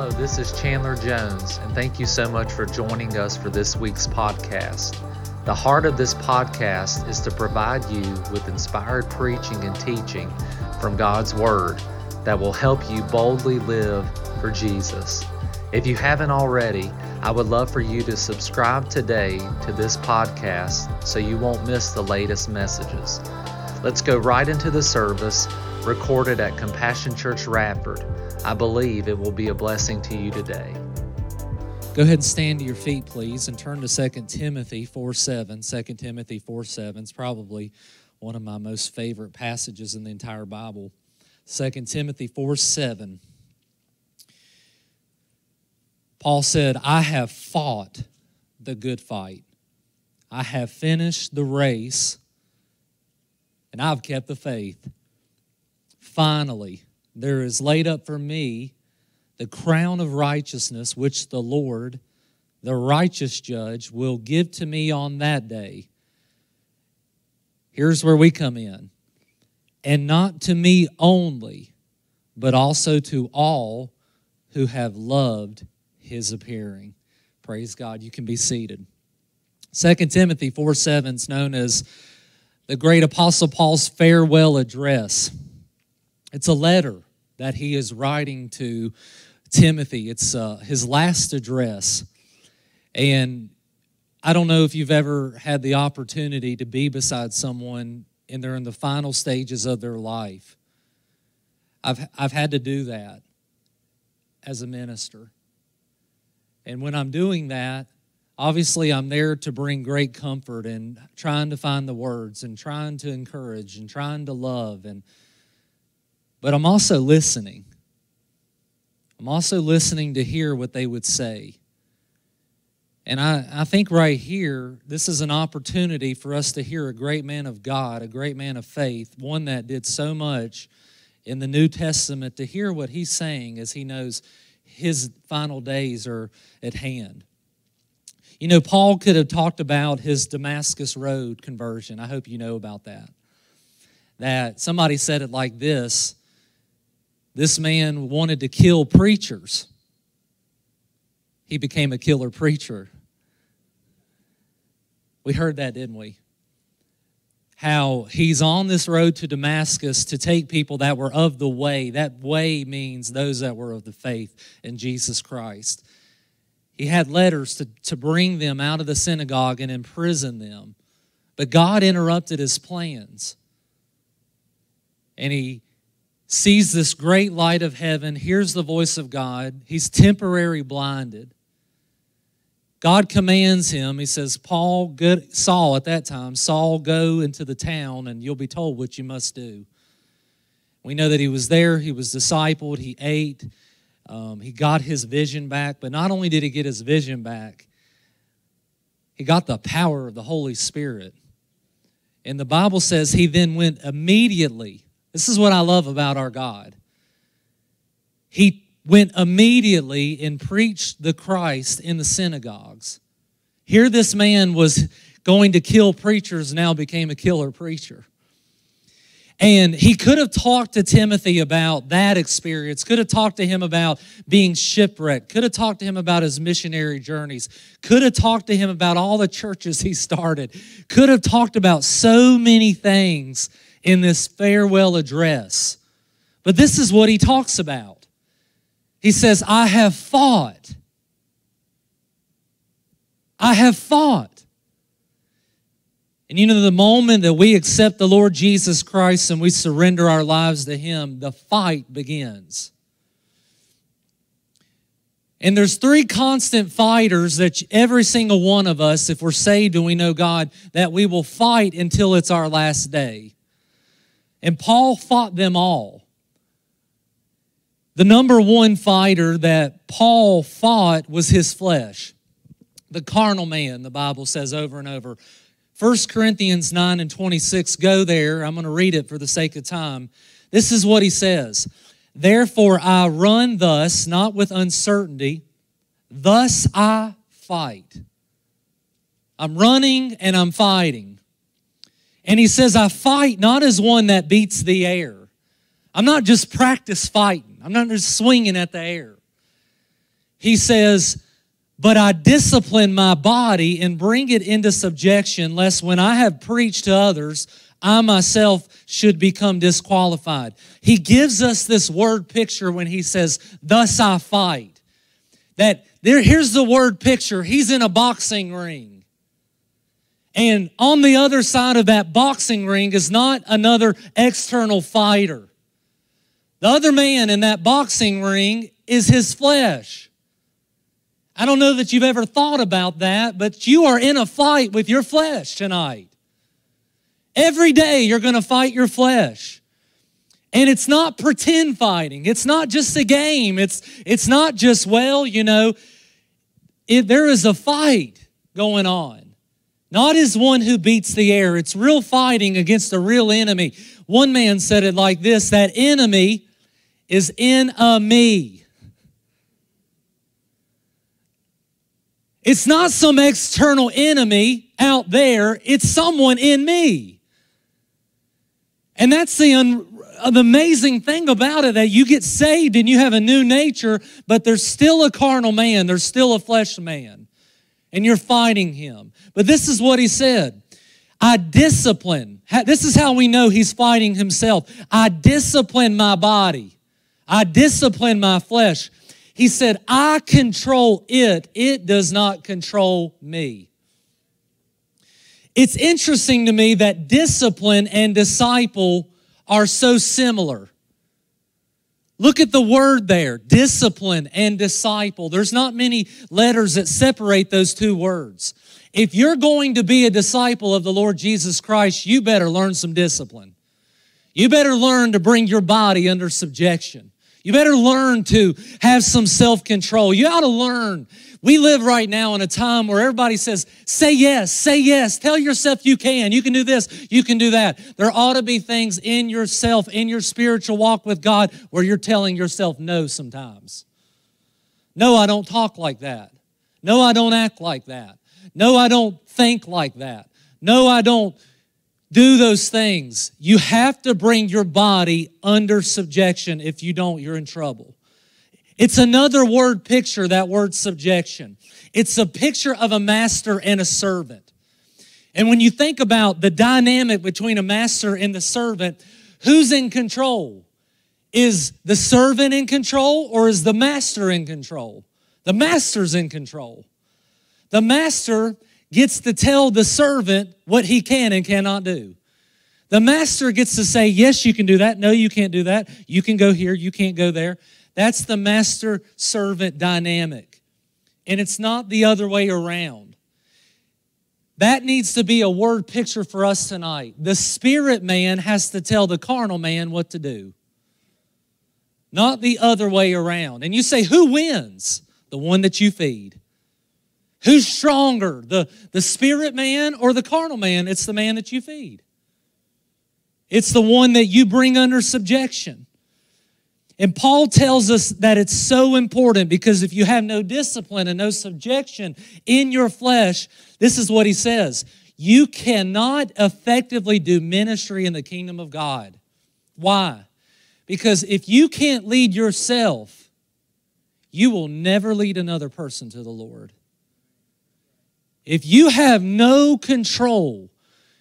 Hello, this is Chandler Jones, and thank you so much for joining us for this week's podcast. The heart of this podcast is to provide you with inspired preaching and teaching from God's Word that will help you boldly live for Jesus. If you haven't already, I would love for you to subscribe today to this podcast so you won't miss the latest messages. Let's go right into the service recorded at Compassion Church Radford. I believe it will be a blessing to you today. Go ahead and stand to your feet, please, and turn to 2 Timothy 4 7. 2 Timothy 4 7 is probably one of my most favorite passages in the entire Bible. 2 Timothy 4 7. Paul said, I have fought the good fight. I have finished the race, and I've kept the faith. Finally, there is laid up for me the crown of righteousness, which the Lord, the righteous judge, will give to me on that day. Here's where we come in. And not to me only, but also to all who have loved his appearing. Praise God. You can be seated. 2 Timothy 4 7 is known as the great Apostle Paul's farewell address. It's a letter that he is writing to Timothy. It's uh, his last address. And I don't know if you've ever had the opportunity to be beside someone and they're in the final stages of their life. I've, I've had to do that as a minister. And when I'm doing that, obviously I'm there to bring great comfort and trying to find the words and trying to encourage and trying to love and but I'm also listening. I'm also listening to hear what they would say. And I, I think right here, this is an opportunity for us to hear a great man of God, a great man of faith, one that did so much in the New Testament, to hear what he's saying as he knows his final days are at hand. You know, Paul could have talked about his Damascus Road conversion. I hope you know about that. That somebody said it like this this man wanted to kill preachers. He became a killer preacher. We heard that, didn't we? How he's on this road to Damascus to take people that were of the way. That way means those that were of the faith in Jesus Christ. He had letters to, to bring them out of the synagogue and imprison them. But God interrupted his plans. And he sees this great light of heaven, hears the voice of God. He's temporarily blinded. God commands him. He says, Paul, good, Saul at that time, Saul, go into the town and you'll be told what you must do. We know that he was there, he was discipled, he ate, um, he got his vision back. But not only did he get his vision back, he got the power of the Holy Spirit. And the Bible says he then went immediately this is what I love about our God. He went immediately and preached the Christ in the synagogues. Here, this man was going to kill preachers, now became a killer preacher. And he could have talked to Timothy about that experience, could have talked to him about being shipwrecked, could have talked to him about his missionary journeys, could have talked to him about all the churches he started, could have talked about so many things in this farewell address. But this is what he talks about. He says, I have fought. I have fought. And you know, the moment that we accept the Lord Jesus Christ and we surrender our lives to Him, the fight begins. And there's three constant fighters that every single one of us, if we're saved and we know God, that we will fight until it's our last day. And Paul fought them all. The number one fighter that Paul fought was his flesh, the carnal man, the Bible says over and over. 1 Corinthians 9 and 26, go there. I'm going to read it for the sake of time. This is what he says Therefore I run thus, not with uncertainty, thus I fight. I'm running and I'm fighting. And he says, I fight not as one that beats the air. I'm not just practice fighting, I'm not just swinging at the air. he says, But I discipline my body and bring it into subjection, lest when I have preached to others, I myself should become disqualified. He gives us this word picture when he says, Thus I fight. That there, here's the word picture. He's in a boxing ring. And on the other side of that boxing ring is not another external fighter. The other man in that boxing ring is his flesh. I don't know that you've ever thought about that, but you are in a fight with your flesh tonight. Every day you're going to fight your flesh. And it's not pretend fighting. It's not just a game. It's, it's not just, well, you know, it, there is a fight going on. Not as one who beats the air. It's real fighting against a real enemy. One man said it like this that enemy is in a me. It's not some external enemy out there, it's someone in me. And that's the, un, the amazing thing about it that you get saved and you have a new nature, but there's still a carnal man, there's still a flesh man, and you're fighting him. But this is what he said I discipline. This is how we know he's fighting himself. I discipline my body, I discipline my flesh. He said, I control it, it does not control me. It's interesting to me that discipline and disciple are so similar. Look at the word there discipline and disciple. There's not many letters that separate those two words. If you're going to be a disciple of the Lord Jesus Christ, you better learn some discipline. You better learn to bring your body under subjection. You better learn to have some self control. You ought to learn we live right now in a time where everybody says, say yes, say yes, tell yourself you can, you can do this, you can do that. There ought to be things in yourself, in your spiritual walk with God, where you're telling yourself no sometimes. No, I don't talk like that. No, I don't act like that. No, I don't think like that. No, I don't do those things. You have to bring your body under subjection. If you don't, you're in trouble. It's another word picture, that word subjection. It's a picture of a master and a servant. And when you think about the dynamic between a master and the servant, who's in control? Is the servant in control or is the master in control? The master's in control. The master gets to tell the servant what he can and cannot do. The master gets to say, Yes, you can do that. No, you can't do that. You can go here. You can't go there. That's the master servant dynamic. And it's not the other way around. That needs to be a word picture for us tonight. The spirit man has to tell the carnal man what to do, not the other way around. And you say, who wins? The one that you feed. Who's stronger, the, the spirit man or the carnal man? It's the man that you feed. It's the one that you bring under subjection. And Paul tells us that it's so important because if you have no discipline and no subjection in your flesh, this is what he says you cannot effectively do ministry in the kingdom of God. Why? Because if you can't lead yourself, you will never lead another person to the Lord. If you have no control,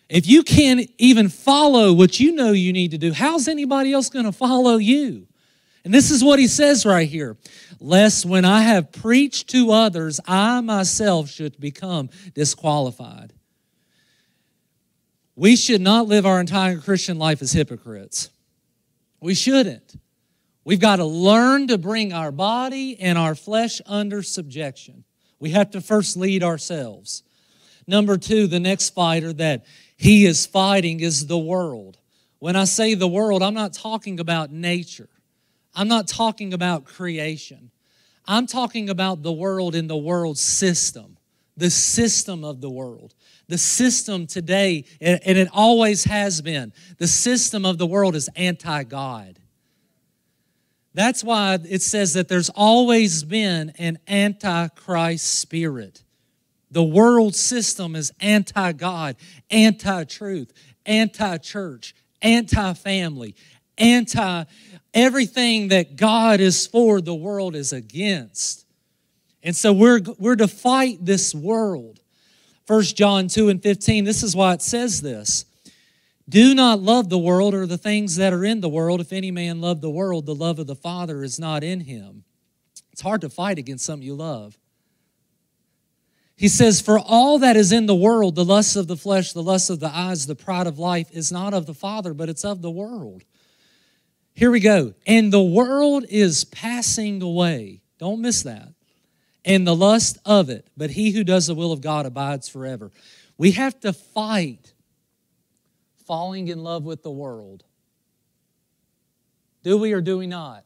if you can't even follow what you know you need to do, how's anybody else going to follow you? And this is what he says right here lest when I have preached to others, I myself should become disqualified. We should not live our entire Christian life as hypocrites. We shouldn't. We've got to learn to bring our body and our flesh under subjection. We have to first lead ourselves. Number two, the next fighter that he is fighting is the world. When I say the world, I'm not talking about nature. I'm not talking about creation. I'm talking about the world in the world system, the system of the world. The system today, and it always has been, the system of the world is anti God. That's why it says that there's always been an antichrist spirit. The world system is anti God, anti truth, anti church, anti family, anti everything that God is for, the world is against. And so we're, we're to fight this world. 1 John 2 and 15, this is why it says this. Do not love the world or the things that are in the world. If any man love the world, the love of the Father is not in him. It's hard to fight against something you love. He says, For all that is in the world, the lust of the flesh, the lust of the eyes, the pride of life, is not of the Father, but it's of the world. Here we go. And the world is passing away. Don't miss that. And the lust of it. But he who does the will of God abides forever. We have to fight falling in love with the world. Do we or do we not?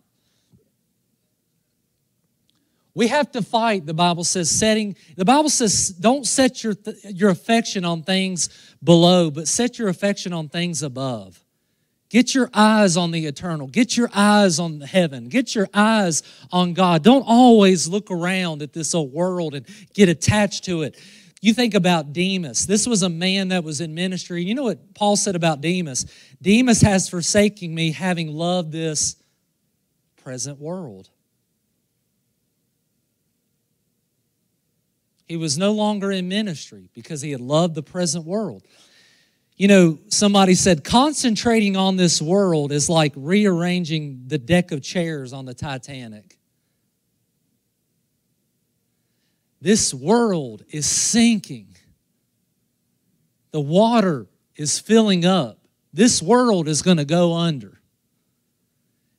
We have to fight, the Bible says, setting, the Bible says, don't set your, your affection on things below, but set your affection on things above. Get your eyes on the eternal. Get your eyes on heaven. Get your eyes on God. Don't always look around at this old world and get attached to it. You think about Demas. This was a man that was in ministry. You know what Paul said about Demas? Demas has forsaken me, having loved this present world. He was no longer in ministry because he had loved the present world. You know, somebody said concentrating on this world is like rearranging the deck of chairs on the Titanic. This world is sinking. The water is filling up. This world is going to go under.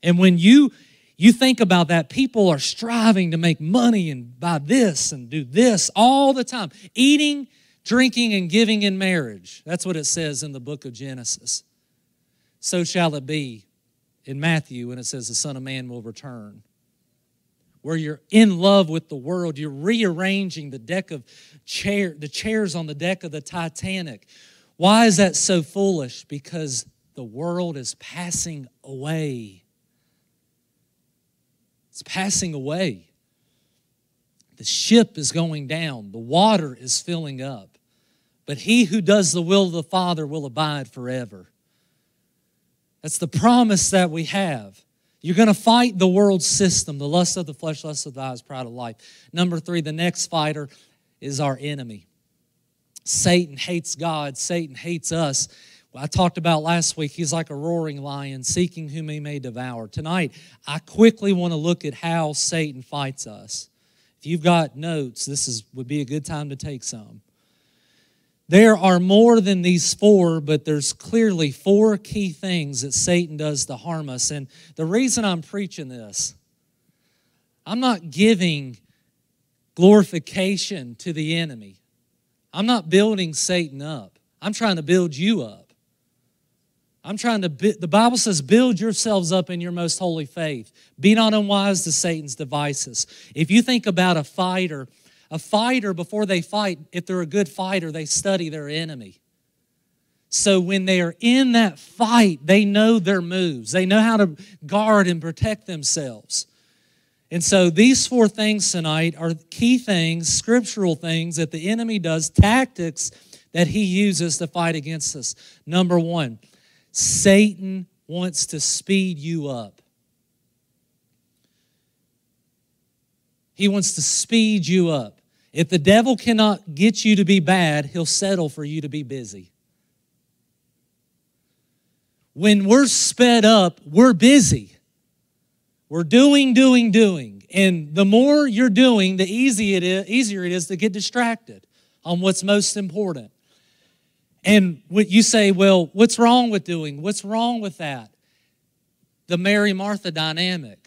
And when you you think about that, people are striving to make money and buy this and do this all the time. Eating, drinking, and giving in marriage. That's what it says in the book of Genesis. So shall it be in Matthew when it says the Son of Man will return. Where you're in love with the world, you're rearranging the deck of chair, the chairs on the deck of the Titanic. Why is that so foolish? Because the world is passing away. It's passing away. The ship is going down, the water is filling up. But he who does the will of the Father will abide forever. That's the promise that we have. You're going to fight the world system, the lust of the flesh, lust of the eyes, pride of life. Number three, the next fighter is our enemy. Satan hates God, Satan hates us. I talked about last week, he's like a roaring lion seeking whom he may devour. Tonight, I quickly want to look at how Satan fights us. If you've got notes, this is, would be a good time to take some. There are more than these four, but there's clearly four key things that Satan does to harm us. And the reason I'm preaching this, I'm not giving glorification to the enemy. I'm not building Satan up. I'm trying to build you up. I'm trying to, the Bible says, build yourselves up in your most holy faith. Be not unwise to Satan's devices. If you think about a fighter, a fighter, before they fight, if they're a good fighter, they study their enemy. So when they are in that fight, they know their moves, they know how to guard and protect themselves. And so these four things tonight are key things, scriptural things that the enemy does, tactics that he uses to fight against us. Number one, Satan wants to speed you up. He wants to speed you up. If the devil cannot get you to be bad, he'll settle for you to be busy. When we're sped up, we're busy. We're doing, doing, doing. And the more you're doing, the easy it is, easier it is to get distracted on what's most important. And what you say, well, what's wrong with doing? What's wrong with that? The Mary Martha dynamic.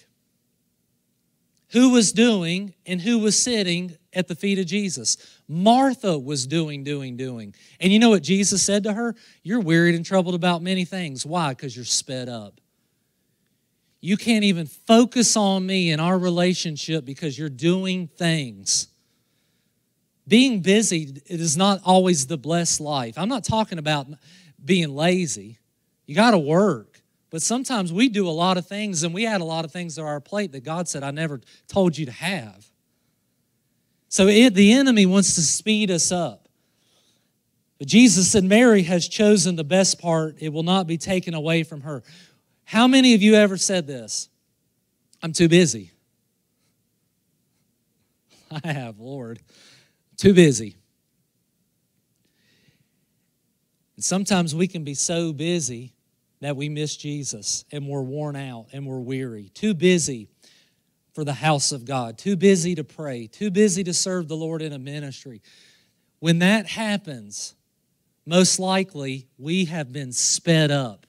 Who was doing and who was sitting at the feet of Jesus? Martha was doing, doing, doing. And you know what Jesus said to her? You're wearied and troubled about many things. Why? Because you're sped up. You can't even focus on me in our relationship because you're doing things being busy is not always the blessed life. I'm not talking about being lazy. You got to work. But sometimes we do a lot of things and we add a lot of things to our plate that God said, I never told you to have. So it, the enemy wants to speed us up. But Jesus said, Mary has chosen the best part, it will not be taken away from her. How many of you ever said this? I'm too busy. I have, Lord. Too busy. And sometimes we can be so busy that we miss Jesus and we're worn out and we're weary. Too busy for the house of God, too busy to pray, too busy to serve the Lord in a ministry. When that happens, most likely we have been sped up.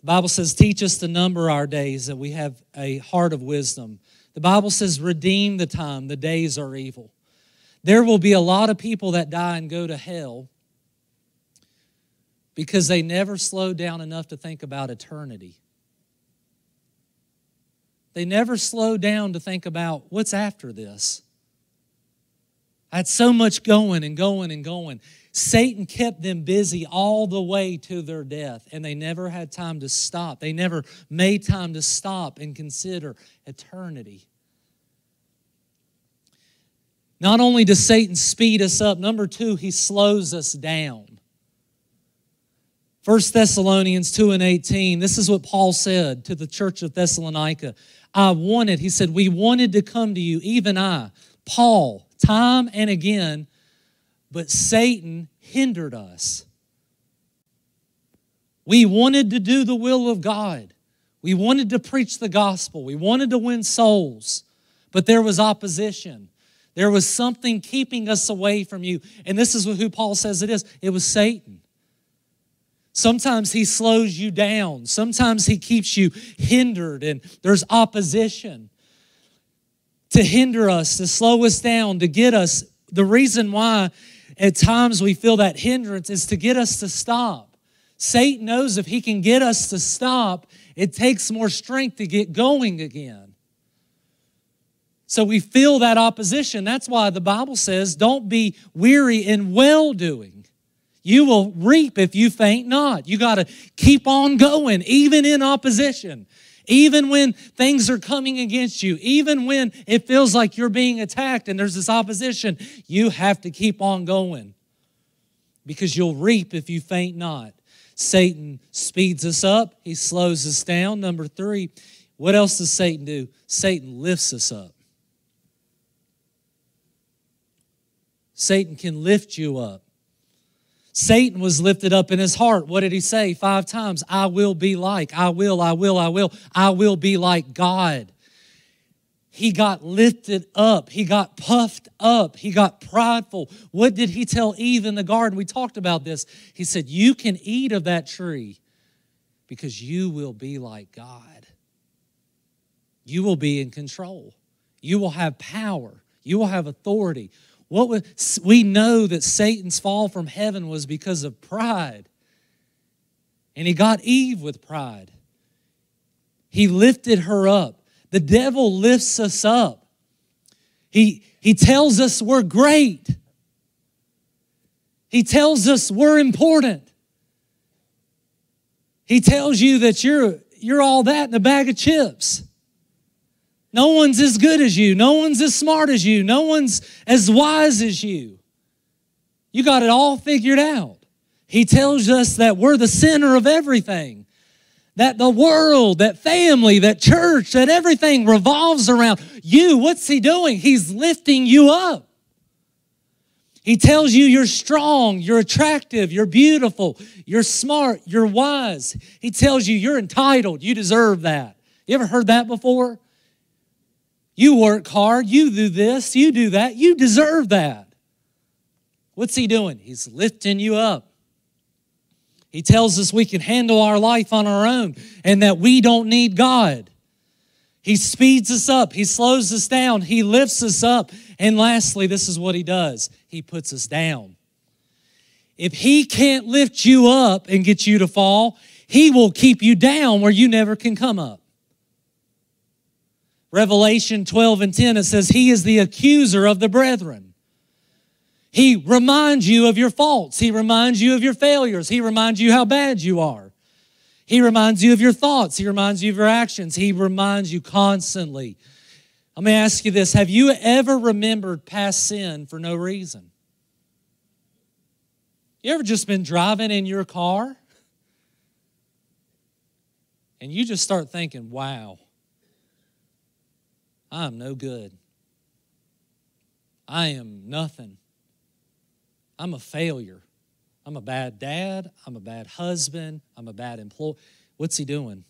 The Bible says, Teach us to number our days that we have a heart of wisdom. The Bible says, Redeem the time, the days are evil. There will be a lot of people that die and go to hell because they never slowed down enough to think about eternity. They never slowed down to think about what's after this. I had so much going and going and going. Satan kept them busy all the way to their death, and they never had time to stop. They never made time to stop and consider eternity. Not only does Satan speed us up, number two, he slows us down. 1 Thessalonians 2 and 18, this is what Paul said to the church of Thessalonica. I wanted, he said, we wanted to come to you, even I, Paul, time and again, but Satan hindered us. We wanted to do the will of God. We wanted to preach the gospel. We wanted to win souls, but there was opposition. There was something keeping us away from you. And this is who Paul says it is it was Satan. Sometimes he slows you down. Sometimes he keeps you hindered, and there's opposition to hinder us, to slow us down, to get us. The reason why at times we feel that hindrance is to get us to stop. Satan knows if he can get us to stop, it takes more strength to get going again. So we feel that opposition. That's why the Bible says, don't be weary in well doing. You will reap if you faint not. You got to keep on going, even in opposition, even when things are coming against you, even when it feels like you're being attacked and there's this opposition. You have to keep on going because you'll reap if you faint not. Satan speeds us up, he slows us down. Number three, what else does Satan do? Satan lifts us up. Satan can lift you up. Satan was lifted up in his heart. What did he say? Five times I will be like, I will, I will, I will, I will be like God. He got lifted up. He got puffed up. He got prideful. What did he tell Eve in the garden? We talked about this. He said, You can eat of that tree because you will be like God. You will be in control. You will have power. You will have authority. What was, we know that Satan's fall from heaven was because of pride. And he got Eve with pride. He lifted her up. The devil lifts us up. He, he tells us we're great. He tells us we're important. He tells you that you're, you're all that in a bag of chips. No one's as good as you. No one's as smart as you. No one's as wise as you. You got it all figured out. He tells us that we're the center of everything, that the world, that family, that church, that everything revolves around you. What's he doing? He's lifting you up. He tells you you're strong, you're attractive, you're beautiful, you're smart, you're wise. He tells you you're entitled, you deserve that. You ever heard that before? You work hard, you do this, you do that, you deserve that. What's he doing? He's lifting you up. He tells us we can handle our life on our own and that we don't need God. He speeds us up, He slows us down, He lifts us up. And lastly, this is what He does He puts us down. If He can't lift you up and get you to fall, He will keep you down where you never can come up. Revelation 12 and 10, it says, He is the accuser of the brethren. He reminds you of your faults. He reminds you of your failures. He reminds you how bad you are. He reminds you of your thoughts. He reminds you of your actions. He reminds you constantly. Let me ask you this Have you ever remembered past sin for no reason? You ever just been driving in your car and you just start thinking, wow, I'm no good. I am nothing. I'm a failure. I'm a bad dad. I'm a bad husband. I'm a bad employee. What's he doing?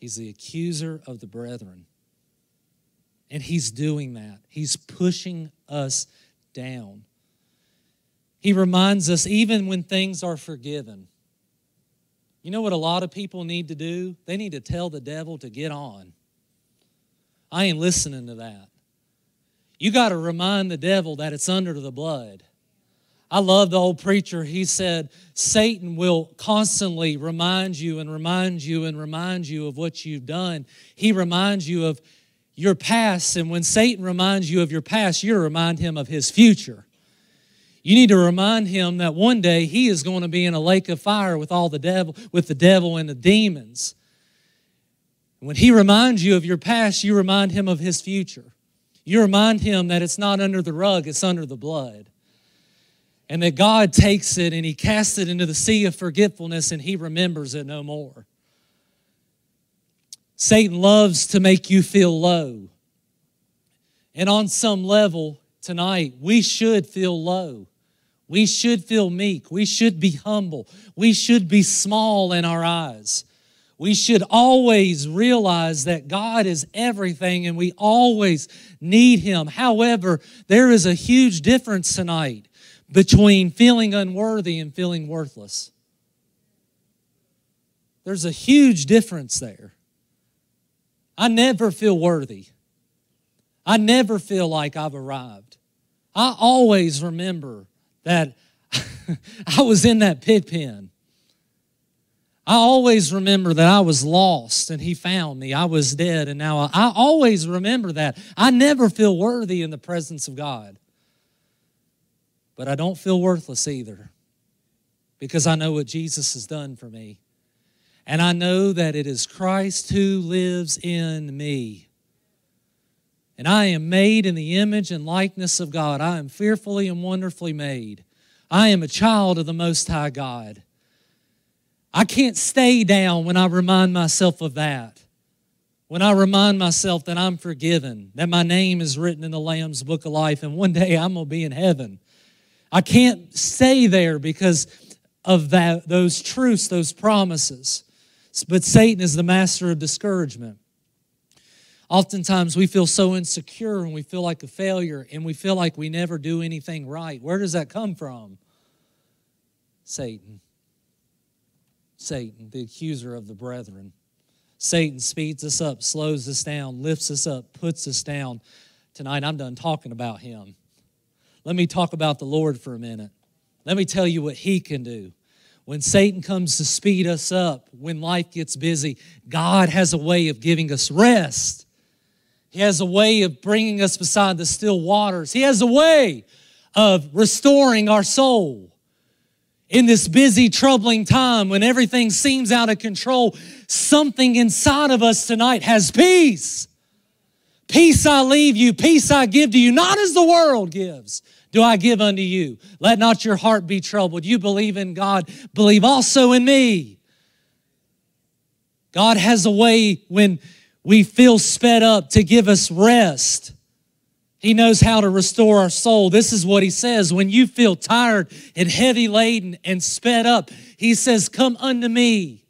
He's the accuser of the brethren. And he's doing that. He's pushing us down. He reminds us, even when things are forgiven, you know what a lot of people need to do? They need to tell the devil to get on. I ain't listening to that. You got to remind the devil that it's under the blood. I love the old preacher. He said, Satan will constantly remind you and remind you and remind you of what you've done. He reminds you of your past. And when Satan reminds you of your past, you remind him of his future. You need to remind him that one day he is going to be in a lake of fire with all the devil, with the devil and the demons. When he reminds you of your past, you remind him of his future. You remind him that it's not under the rug, it's under the blood. And that God takes it and he casts it into the sea of forgetfulness and he remembers it no more. Satan loves to make you feel low. And on some level tonight, we should feel low. We should feel meek. We should be humble. We should be small in our eyes. We should always realize that God is everything and we always need Him. However, there is a huge difference tonight between feeling unworthy and feeling worthless. There's a huge difference there. I never feel worthy. I never feel like I've arrived. I always remember that I was in that pig pen. I always remember that I was lost and he found me. I was dead and now I, I, always remember that. I never feel worthy in the presence of God. But I don't feel worthless either because I know what Jesus has done for me. And I know that it is Christ who lives in me. And I am made in the image and likeness of God. I am fearfully and wonderfully made. I am a child of the Most High God. I can't stay down when I remind myself of that. When I remind myself that I'm forgiven, that my name is written in the Lamb's book of life, and one day I'm going to be in heaven. I can't stay there because of that, those truths, those promises. But Satan is the master of discouragement. Oftentimes we feel so insecure and we feel like a failure and we feel like we never do anything right. Where does that come from? Satan. Satan, the accuser of the brethren. Satan speeds us up, slows us down, lifts us up, puts us down. Tonight I'm done talking about him. Let me talk about the Lord for a minute. Let me tell you what he can do. When Satan comes to speed us up, when life gets busy, God has a way of giving us rest. He has a way of bringing us beside the still waters. He has a way of restoring our soul. In this busy, troubling time when everything seems out of control, something inside of us tonight has peace. Peace I leave you, peace I give to you, not as the world gives, do I give unto you. Let not your heart be troubled. You believe in God, believe also in me. God has a way when we feel sped up to give us rest. He knows how to restore our soul. This is what he says when you feel tired and heavy laden and sped up. He says, Come unto me,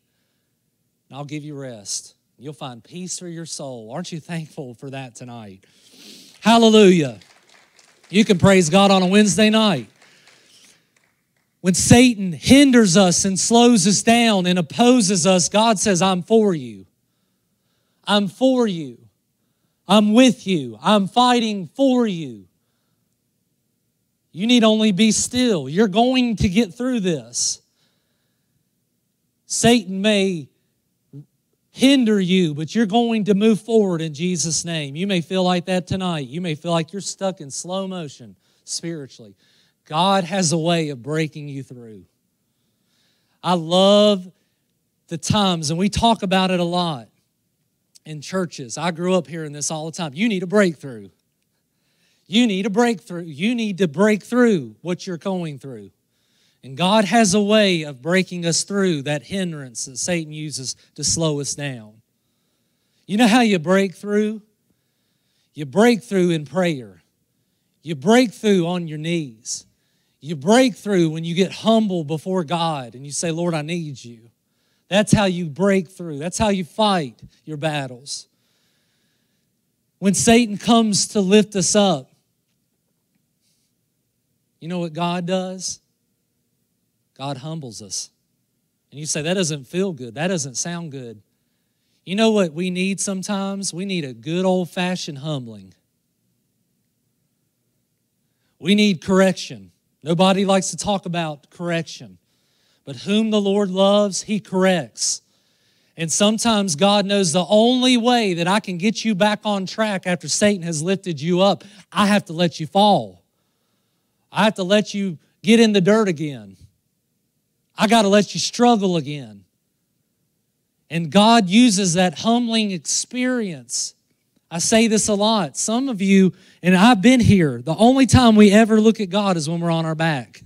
and I'll give you rest. You'll find peace for your soul. Aren't you thankful for that tonight? Hallelujah. You can praise God on a Wednesday night. When Satan hinders us and slows us down and opposes us, God says, I'm for you. I'm for you. I'm with you. I'm fighting for you. You need only be still. You're going to get through this. Satan may hinder you, but you're going to move forward in Jesus' name. You may feel like that tonight. You may feel like you're stuck in slow motion spiritually. God has a way of breaking you through. I love the times, and we talk about it a lot in churches. I grew up hearing this all the time. You need a breakthrough. You need a breakthrough. You need to break through what you're going through. And God has a way of breaking us through that hindrance that Satan uses to slow us down. You know how you break through? You break through in prayer. You break through on your knees. You break through when you get humble before God and you say, Lord, I need you. That's how you break through. That's how you fight your battles. When Satan comes to lift us up, you know what God does? God humbles us. And you say, that doesn't feel good. That doesn't sound good. You know what we need sometimes? We need a good old fashioned humbling. We need correction. Nobody likes to talk about correction. But whom the Lord loves, he corrects. And sometimes God knows the only way that I can get you back on track after Satan has lifted you up, I have to let you fall. I have to let you get in the dirt again. I got to let you struggle again. And God uses that humbling experience. I say this a lot. Some of you, and I've been here, the only time we ever look at God is when we're on our back.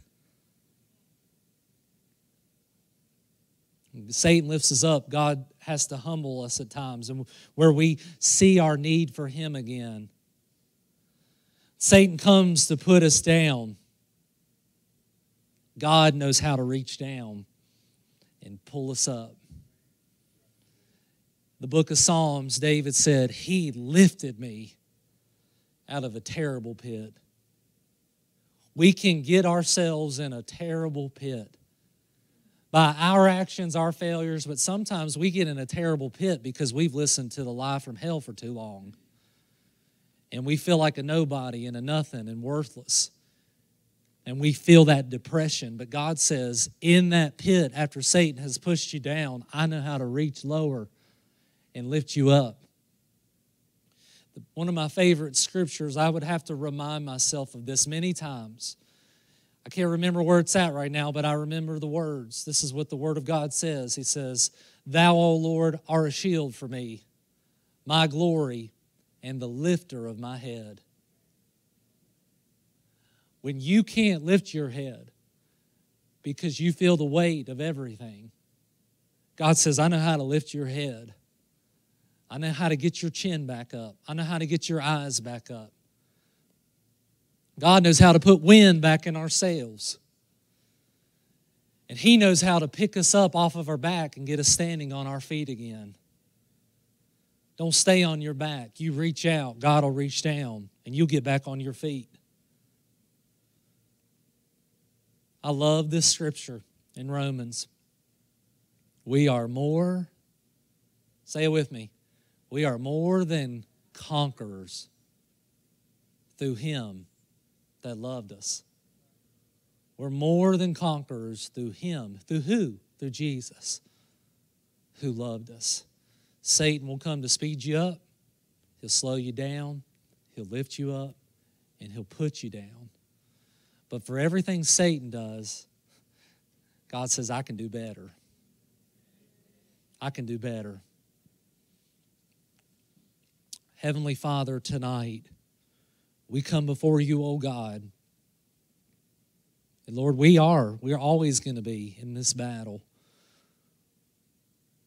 Satan lifts us up. God has to humble us at times, and where we see our need for Him again. Satan comes to put us down. God knows how to reach down and pull us up. The book of Psalms, David said, He lifted me out of a terrible pit. We can get ourselves in a terrible pit by our actions, our failures, but sometimes we get in a terrible pit because we've listened to the lie from hell for too long. And we feel like a nobody and a nothing and worthless. And we feel that depression. But God says, in that pit, after Satan has pushed you down, I know how to reach lower and lift you up. One of my favorite scriptures, I would have to remind myself of this many times. I can't remember where it's at right now, but I remember the words. This is what the Word of God says. He says, Thou, O Lord, are a shield for me, my glory, and the lifter of my head. When you can't lift your head because you feel the weight of everything, God says, I know how to lift your head. I know how to get your chin back up. I know how to get your eyes back up. God knows how to put wind back in our sails. And He knows how to pick us up off of our back and get us standing on our feet again. Don't stay on your back. You reach out, God will reach down, and you'll get back on your feet. I love this scripture in Romans. We are more, say it with me, we are more than conquerors through Him that loved us. We're more than conquerors through Him. Through who? Through Jesus, who loved us. Satan will come to speed you up, he'll slow you down, he'll lift you up, and he'll put you down. But for everything Satan does, God says, I can do better. I can do better. Heavenly Father, tonight, we come before you, O God. And Lord, we are. We're always going to be in this battle.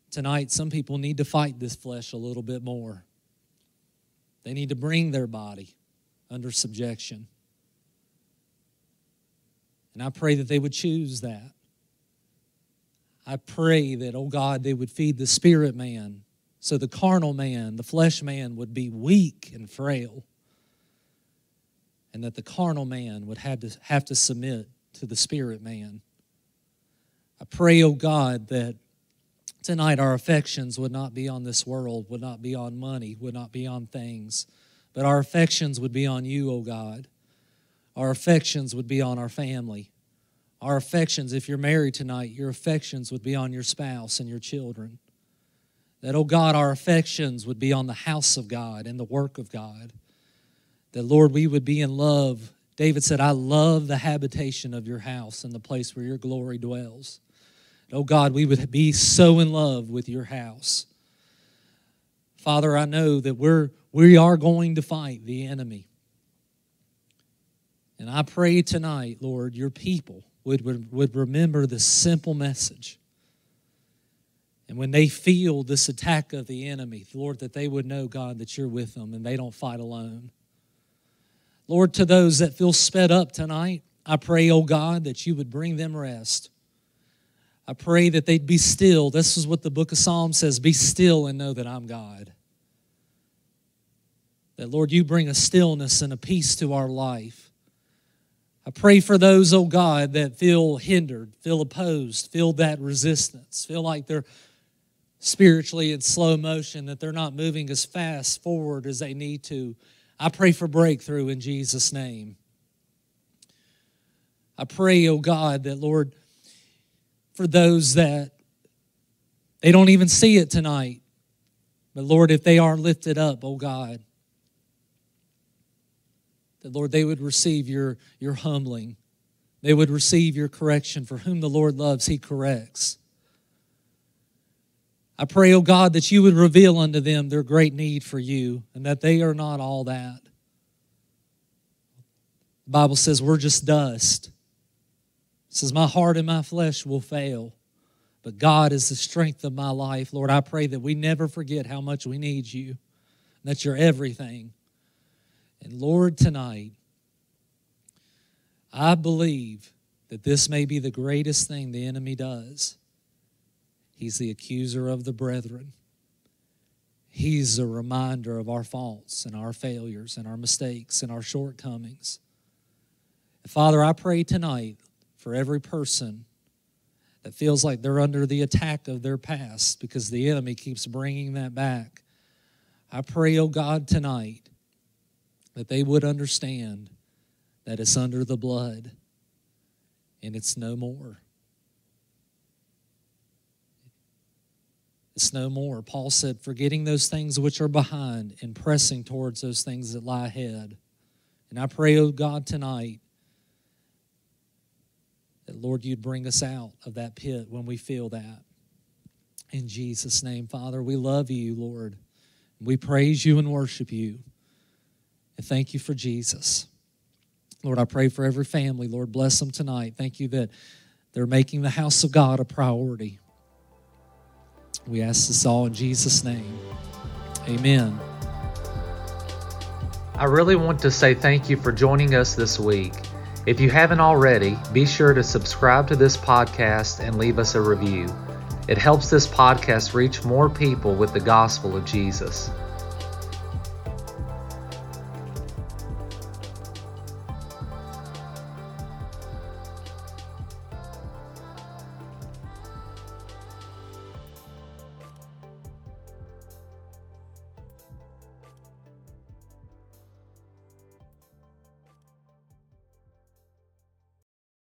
Tonight, some people need to fight this flesh a little bit more. They need to bring their body under subjection. And I pray that they would choose that. I pray that, oh God, they would feed the spirit man so the carnal man, the flesh man, would be weak and frail and that the carnal man would have to, have to submit to the spirit man. I pray, O oh God, that tonight our affections would not be on this world, would not be on money, would not be on things, but our affections would be on you, O oh God. Our affections would be on our family. Our affections, if you're married tonight, your affections would be on your spouse and your children. That, oh God, our affections would be on the house of God and the work of God that, Lord, we would be in love. David said, I love the habitation of your house and the place where your glory dwells. Oh God, we would be so in love with your house. Father, I know that we're we are going to fight the enemy. And I pray tonight, Lord, your people would, would, would remember this simple message. And when they feel this attack of the enemy, Lord, that they would know, God, that you're with them and they don't fight alone. Lord, to those that feel sped up tonight, I pray, oh God, that you would bring them rest. I pray that they'd be still. This is what the book of Psalms says be still and know that I'm God. That, Lord, you bring a stillness and a peace to our life. I pray for those, oh God, that feel hindered, feel opposed, feel that resistance, feel like they're spiritually in slow motion, that they're not moving as fast forward as they need to. I pray for breakthrough in Jesus' name. I pray, oh God, that Lord, for those that they don't even see it tonight, but Lord, if they are lifted up, oh God, that Lord, they would receive your, your humbling. They would receive your correction. For whom the Lord loves, he corrects. I pray, oh God, that you would reveal unto them their great need for you and that they are not all that. The Bible says we're just dust. It says, My heart and my flesh will fail, but God is the strength of my life. Lord, I pray that we never forget how much we need you, that you're everything. And Lord, tonight, I believe that this may be the greatest thing the enemy does He's the accuser of the brethren. He's a reminder of our faults and our failures and our mistakes and our shortcomings. And Father, I pray tonight for every person that feels like they're under the attack of their past because the enemy keeps bringing that back. I pray, oh God, tonight that they would understand that it's under the blood and it's no more. It's no more. Paul said, forgetting those things which are behind and pressing towards those things that lie ahead. And I pray, oh God, tonight that, Lord, you'd bring us out of that pit when we feel that. In Jesus' name, Father, we love you, Lord. We praise you and worship you. And thank you for Jesus. Lord, I pray for every family. Lord, bless them tonight. Thank you that they're making the house of God a priority. We ask this all in Jesus' name. Amen. I really want to say thank you for joining us this week. If you haven't already, be sure to subscribe to this podcast and leave us a review. It helps this podcast reach more people with the gospel of Jesus.